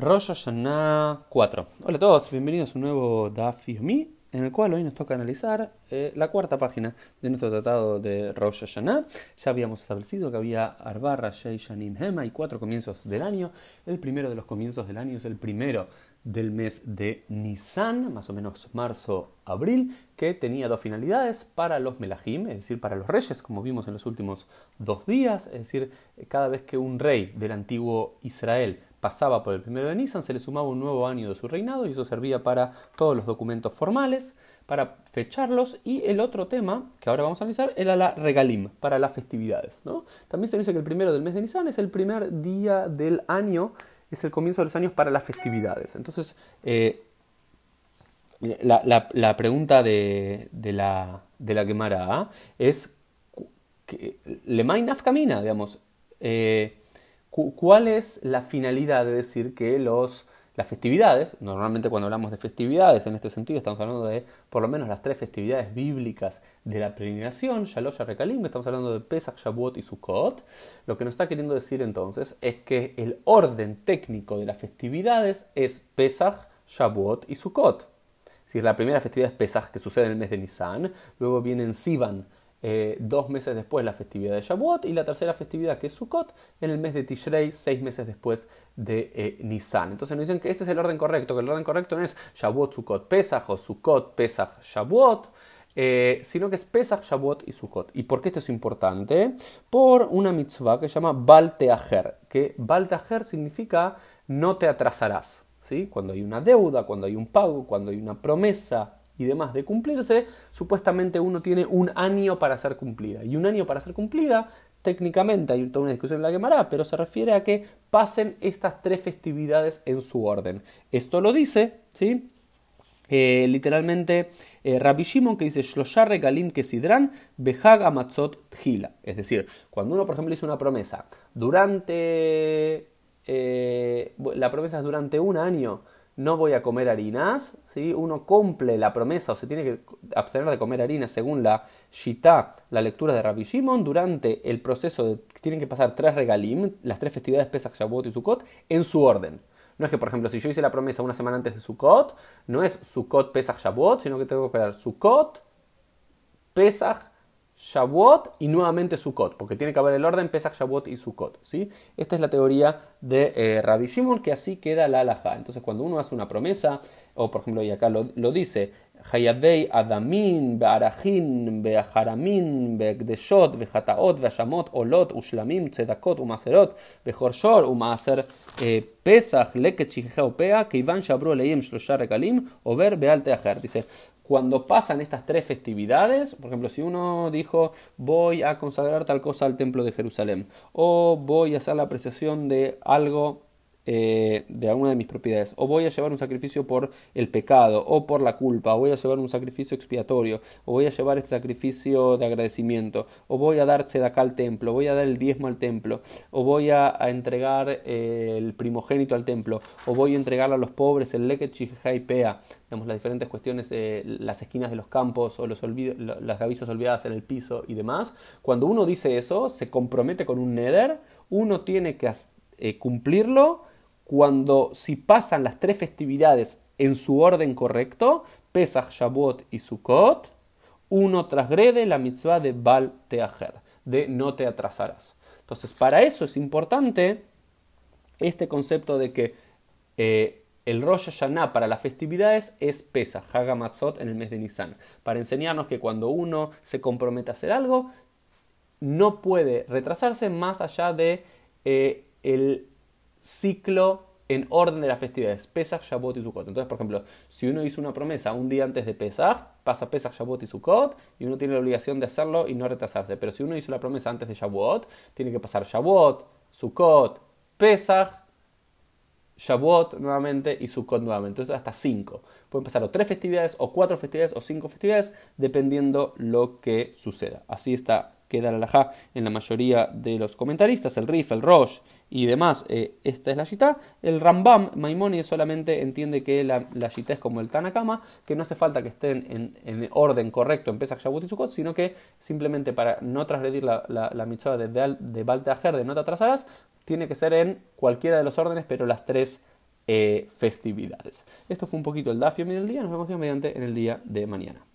Rosh Hashanah 4. Hola a todos, bienvenidos a un nuevo Daf Mi, en el cual hoy nos toca analizar eh, la cuarta página de nuestro tratado de Rosh Hashanah. Ya habíamos establecido que había Arbar, Shei, Shanim, Hema y cuatro comienzos del año. El primero de los comienzos del año es el primero del mes de Nisan, más o menos marzo-abril, que tenía dos finalidades para los Melahim, es decir, para los reyes, como vimos en los últimos dos días, es decir, cada vez que un rey del antiguo Israel pasaba por el primero de Nisan, se le sumaba un nuevo año de su reinado y eso servía para todos los documentos formales, para fecharlos y el otro tema que ahora vamos a analizar era la regalim, para las festividades. ¿no? También se dice que el primero del mes de Nisan es el primer día del año, es el comienzo de los años para las festividades. Entonces, eh, la, pregunta de, la, de la Gemara es, ¿le camina, digamos? Eh, ¿Cuál es la finalidad de decir que los, las festividades, normalmente cuando hablamos de festividades en este sentido estamos hablando de por lo menos las tres festividades bíblicas de la peregrinación, Shalosh Rekalim, estamos hablando de Pesach, Shavuot y Sukkot, lo que nos está queriendo decir entonces es que el orden técnico de las festividades es Pesach, Shavuot y Sukkot. Decir, la primera festividad es Pesach, que sucede en el mes de Nisan, luego viene Sivan, eh, dos meses después la festividad de Shavuot y la tercera festividad que es Sukkot en el mes de Tishrei, seis meses después de eh, Nisan. Entonces nos dicen que ese es el orden correcto, que el orden correcto no es Shavuot, Sukkot, Pesach o Sukkot, Pesach, Shavuot. Eh, sino que es Pesach, Shavuot y Sukkot. ¿Y por qué esto es importante? Por una mitzvah que se llama Balteajer, que Balteajer significa no te atrasarás. ¿sí? Cuando hay una deuda, cuando hay un pago, cuando hay una promesa, y demás de cumplirse, supuestamente uno tiene un año para ser cumplida. Y un año para ser cumplida, técnicamente hay toda una discusión en la quemará, pero se refiere a que pasen estas tres festividades en su orden. Esto lo dice, ¿sí? Eh, literalmente eh, Rabbi Shimon que dice Shloshar regalim que sidran behag amatzot tjila. Es decir, cuando uno, por ejemplo, hizo una promesa durante. Eh, la promesa es durante un año no voy a comer harinas, ¿sí? uno cumple la promesa o se tiene que abstener de comer harinas según la Shita, la lectura de Rabbi Shimon, durante el proceso de, tienen que pasar tres regalim, las tres festividades Pesach, Shavuot y Sukkot, en su orden. No es que, por ejemplo, si yo hice la promesa una semana antes de Sukkot, no es Sukkot, Pesach, Shavuot, sino que tengo que esperar Sukkot, Pesach, Shavuot y nuevamente Sukkot, porque tiene que haber el orden Pesach, Shavuot y Sukkot. ¿sí? Esta es la teoría de eh, Rabbi Shimon, que así queda la halajá. Entonces, cuando uno hace una promesa, o por ejemplo, y acá lo, dice, Hayavei Adamin, Be'arachin, Be'aharamin, Be'gdeshot, Be'hataot, Be'ashamot, Olot, Ushlamim, Tzedakot, Umaserot, Be'horshor, Umaser, eh, Pesach, Leket, Pea, Keivan, Shabru, Leim, Shloshar, Rekalim, Over, Be'al Teacher. Dice, cuando pasan estas tres festividades, por ejemplo, si uno dijo voy a consagrar tal cosa al templo de Jerusalén, o voy a hacer la apreciación de algo eh, de alguna de mis propiedades, o voy a llevar un sacrificio por el pecado, o por la culpa, o voy a llevar un sacrificio expiatorio, o voy a llevar este sacrificio de agradecimiento, o voy a dar acá al templo, voy a dar el diezmo al templo, o voy a, entregar eh, el primogénito al templo, o voy a entregarle a los pobres el leket pea, digamos, las diferentes cuestiones, de las esquinas de los campos o los las gavillas olvidadas en el piso y demás. Cuando uno dice eso, se compromete con un neder, uno tiene que eh, cumplirlo cuando si pasan las tres festividades en su orden correcto, Pesach, Shavuot y Sukkot, uno transgrede la mitzvah de Bal Teacher, de no te atrasarás. Entonces, para eso es importante este concepto de que eh, el Rosh Hashanah para las festividades es Pesach, Hagamatzot en el mes de Nisan, para enseñarnos que cuando uno se compromete a hacer algo, no puede retrasarse más allá de eh, el ciclo en orden de las festividades, Pesach, Shavuot y Sukkot. Entonces, por ejemplo, si uno hizo una promesa un día antes de Pesach, pasa Pesach, Shavuot y Sukkot, y uno tiene la obligación de hacerlo y no retrasarse. Pero si uno hizo la promesa antes de Shavuot, tiene que pasar Shavuot, Sukkot, Pesach, Shavuot nuevamente y Sukkot nuevamente. Entonces, hasta cinco. Pueden pasar o tres festividades, o cuatro festividades, o cinco festividades, dependiendo lo que suceda. Así está queda la laja en la mayoría de los comentaristas, el Rif, el Rosh y demás, eh, esta es la Shita. El Rambam, Maimonides solamente entiende que la, la es como el Tanakama, que no hace falta que estén en, orden correcto en Pesach, Shavuot y Sukkot, sino que simplemente para no transgredir la, la, mitzvah de, de, de de no te atrasarás, tiene que ser en cualquiera de los órdenes, pero las tres eh, festividades. Esto fue un poquito el Dafio del día. Nos vemos mediante en el día de mañana.